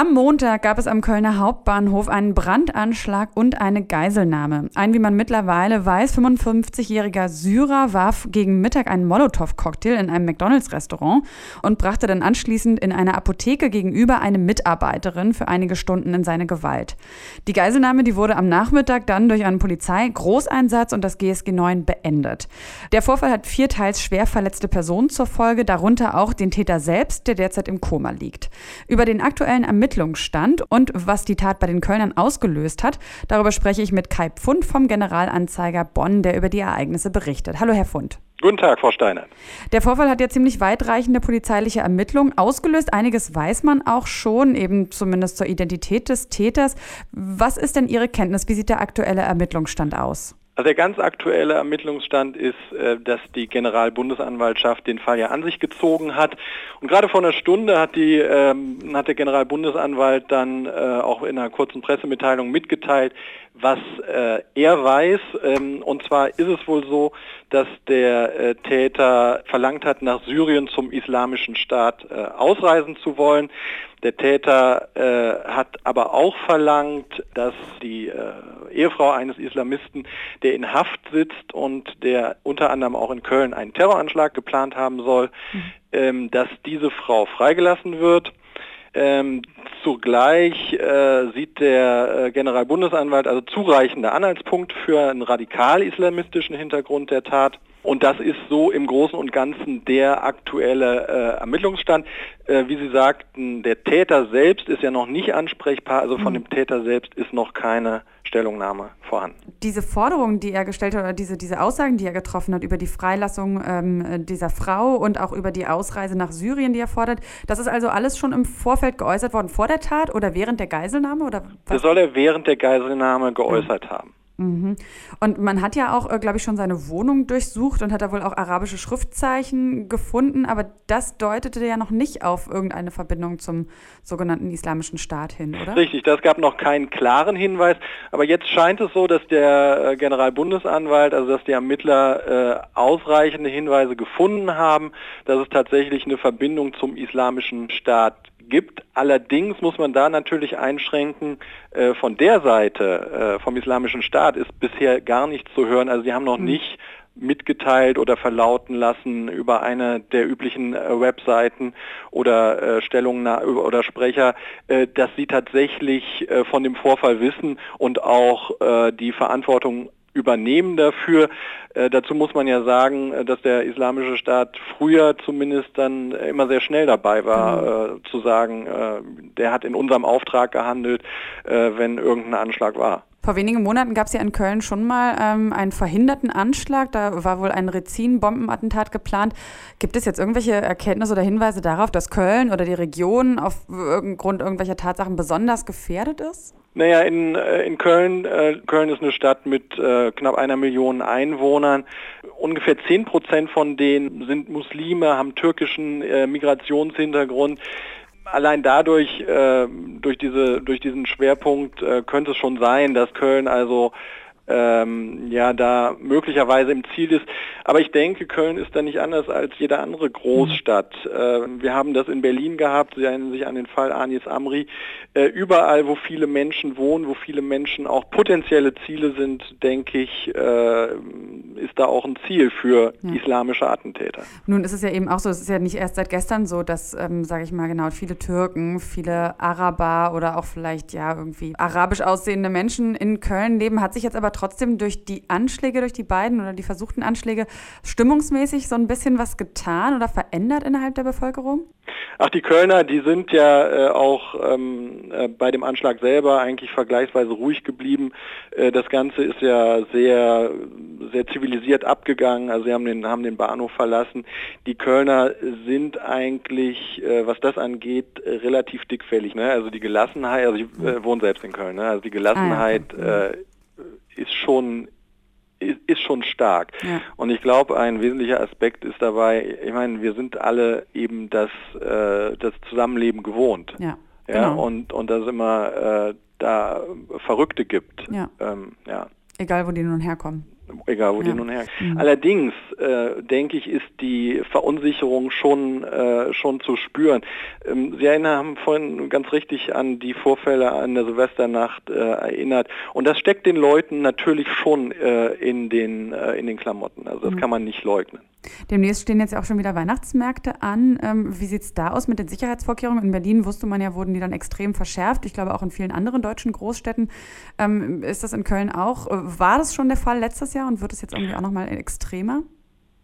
Am Montag gab es am Kölner Hauptbahnhof einen Brandanschlag und eine Geiselnahme. Ein, wie man mittlerweile weiß, 55-jähriger Syrer warf gegen Mittag einen Molotow-Cocktail in einem McDonalds-Restaurant und brachte dann anschließend in einer Apotheke gegenüber eine Mitarbeiterin für einige Stunden in seine Gewalt. Die Geiselnahme, die wurde am Nachmittag dann durch einen Polizei-Großeinsatz und das GSG 9 beendet. Der Vorfall hat vier teils schwer verletzte Personen zur Folge, darunter auch den Täter selbst, der derzeit im Koma liegt. Über den aktuellen Ermittlungsstand und was die Tat bei den Kölnern ausgelöst hat. Darüber spreche ich mit Kai Pfund vom Generalanzeiger Bonn, der über die Ereignisse berichtet. Hallo, Herr Pfund. Guten Tag, Frau Steiner. Der Vorfall hat ja ziemlich weitreichende polizeiliche Ermittlungen ausgelöst. Einiges weiß man auch schon, eben zumindest zur Identität des Täters. Was ist denn Ihre Kenntnis? Wie sieht der aktuelle Ermittlungsstand aus? Also der ganz aktuelle Ermittlungsstand ist, äh, dass die Generalbundesanwaltschaft den Fall ja an sich gezogen hat. Und gerade vor einer Stunde hat, die, ähm, hat der Generalbundesanwalt dann äh, auch in einer kurzen Pressemitteilung mitgeteilt, was äh, er weiß. Ähm, und zwar ist es wohl so, dass der Täter verlangt hat, nach Syrien zum Islamischen Staat ausreisen zu wollen. Der Täter äh, hat aber auch verlangt, dass die äh, Ehefrau eines Islamisten, der in Haft sitzt und der unter anderem auch in Köln einen Terroranschlag geplant haben soll, mhm. ähm, dass diese Frau freigelassen wird. Ähm, zugleich äh, sieht der äh, Generalbundesanwalt also zureichende Anhaltspunkt für einen radikal-islamistischen Hintergrund der Tat. Und das ist so im Großen und Ganzen der aktuelle äh, Ermittlungsstand. Äh, wie Sie sagten, der Täter selbst ist ja noch nicht ansprechbar, also von mhm. dem Täter selbst ist noch keine Stellungnahme vorhanden. Diese Forderungen, die er gestellt hat, oder diese, diese Aussagen, die er getroffen hat über die Freilassung ähm, dieser Frau und auch über die Ausreise nach Syrien, die er fordert, das ist also alles schon im Vorfeld geäußert worden, vor der Tat oder während der Geiselnahme? Oder was? Das soll er während der Geiselnahme geäußert mhm. haben. Mhm. Und man hat ja auch, äh, glaube ich, schon seine Wohnung durchsucht und hat da wohl auch arabische Schriftzeichen gefunden, aber das deutete ja noch nicht auf irgendeine Verbindung zum sogenannten Islamischen Staat hin, oder? Richtig, das gab noch keinen klaren Hinweis, aber jetzt scheint es so, dass der äh, Generalbundesanwalt, also dass die Ermittler äh, ausreichende Hinweise gefunden haben, dass es tatsächlich eine Verbindung zum Islamischen Staat gibt. Allerdings muss man da natürlich einschränken, äh, von der Seite äh, vom Islamischen Staat ist bisher gar nichts zu hören. Also sie haben noch mhm. nicht mitgeteilt oder verlauten lassen über eine der üblichen äh, Webseiten oder äh, Stellungen oder Sprecher, äh, dass sie tatsächlich äh, von dem Vorfall wissen und auch äh, die Verantwortung übernehmen dafür. Äh, dazu muss man ja sagen, äh, dass der Islamische Staat früher zumindest dann immer sehr schnell dabei war, mhm. äh, zu sagen, äh, der hat in unserem Auftrag gehandelt, äh, wenn irgendein Anschlag war. Vor wenigen Monaten gab es ja in Köln schon mal ähm, einen verhinderten Anschlag. Da war wohl ein Rezin-Bombenattentat geplant. Gibt es jetzt irgendwelche Erkenntnisse oder Hinweise darauf, dass Köln oder die Region aufgrund irgendwelcher Tatsachen besonders gefährdet ist? Naja, in, äh, in Köln, äh, Köln ist eine Stadt mit äh, knapp einer Million Einwohnern. Ungefähr 10 Prozent von denen sind Muslime, haben türkischen äh, Migrationshintergrund allein dadurch, äh, durch, diese, durch diesen Schwerpunkt, äh, könnte es schon sein, dass Köln also ähm, ja da möglicherweise im Ziel ist. Aber ich denke, Köln ist da nicht anders als jede andere Großstadt. Äh, wir haben das in Berlin gehabt, Sie erinnern sich an den Fall Anis Amri. Äh, überall, wo viele Menschen wohnen, wo viele Menschen auch potenzielle Ziele sind, denke ich, äh, ist da auch ein Ziel für ja. islamische Attentäter. Nun ist es ja eben auch so, es ist ja nicht erst seit gestern so, dass, ähm, sage ich mal genau, viele Türken, viele Araber oder auch vielleicht ja irgendwie arabisch aussehende Menschen in Köln leben, hat sich jetzt aber trotzdem durch die Anschläge, durch die beiden oder die versuchten Anschläge stimmungsmäßig so ein bisschen was getan oder verändert innerhalb der Bevölkerung? Ach, die Kölner, die sind ja äh, auch ähm, äh, bei dem Anschlag selber eigentlich vergleichsweise ruhig geblieben. Äh, das Ganze ist ja sehr, sehr zivilisiert abgegangen. Also sie haben den, haben den Bahnhof verlassen. Die Kölner sind eigentlich, äh, was das angeht, relativ dickfällig. Ne? Also die Gelassenheit, also ich äh, wohne selbst in Köln, ne? also die Gelassenheit ah, ja. Ist schon ist, schon stark. Ja. Und ich glaube, ein wesentlicher Aspekt ist dabei, ich meine, wir sind alle eben das, äh, das Zusammenleben gewohnt. Ja. ja genau. und, und dass es immer äh, da Verrückte gibt. Ja. Ähm, ja. Egal, wo die nun herkommen. Egal wo ja. die nun her. Mhm. Allerdings äh, denke ich, ist die Verunsicherung schon äh, schon zu spüren. Ähm, Sie haben vorhin ganz richtig an die Vorfälle an der Silvesternacht äh, erinnert und das steckt den Leuten natürlich schon äh, in den äh, in den Klamotten. Also das mhm. kann man nicht leugnen. Demnächst stehen jetzt ja auch schon wieder Weihnachtsmärkte an. Ähm, wie sieht es da aus mit den Sicherheitsvorkehrungen? In Berlin wusste man ja, wurden die dann extrem verschärft. Ich glaube auch in vielen anderen deutschen Großstädten. Ähm, ist das in Köln auch? War das schon der Fall letztes Jahr und wird es jetzt irgendwie auch nochmal extremer?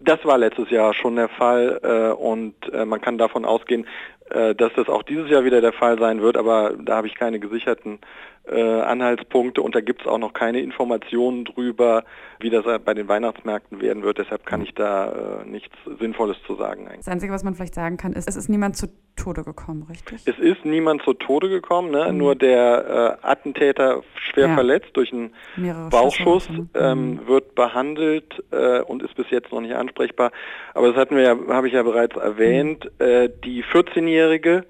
Das war letztes Jahr schon der Fall äh, und äh, man kann davon ausgehen, dass das auch dieses Jahr wieder der Fall sein wird, aber da habe ich keine gesicherten äh, Anhaltspunkte und da gibt es auch noch keine Informationen drüber, wie das bei den Weihnachtsmärkten werden wird. Deshalb kann ich da äh, nichts Sinnvolles zu sagen. Eigentlich. Das Einzige, was man vielleicht sagen kann, ist, es ist niemand zu Tode gekommen, richtig? Es ist niemand zu Tode gekommen, ne? Mhm. nur der äh, Attentäter schwer ja. verletzt durch einen Mehrere Bauchschuss, ähm, mhm. wird behandelt äh, und ist bis jetzt noch nicht ansprechbar. Aber das hatten wir ja, habe ich ja bereits erwähnt, mhm. äh, die 14-Jährige,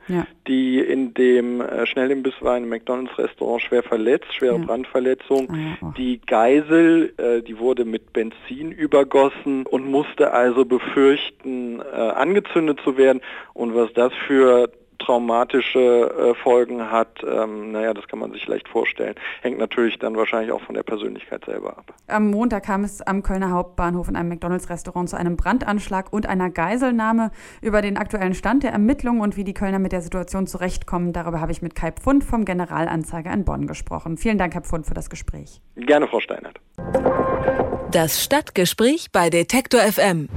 ja. die in dem äh, Schnellimbiss war, in einem McDonalds-Restaurant schwer verletzt, schwere ja. Brandverletzung. Ja. Die Geisel, äh, die wurde mit Benzin übergossen und musste also befürchten, äh, angezündet zu werden. Und was das für traumatische äh, Folgen hat, ähm, naja, das kann man sich leicht vorstellen. Hängt natürlich dann wahrscheinlich auch von der Persönlichkeit selber ab. Am Montag kam es am Kölner Hauptbahnhof in einem McDonalds-Restaurant zu einem Brandanschlag und einer Geiselnahme. Über den aktuellen Stand der Ermittlungen und wie die Kölner mit der Situation zurechtkommen, darüber habe ich mit Kai Pfund vom Generalanzeiger in Bonn gesprochen. Vielen Dank, Herr Pfund, für das Gespräch. Gerne, Frau Steinert. Das Stadtgespräch bei Detektor FM.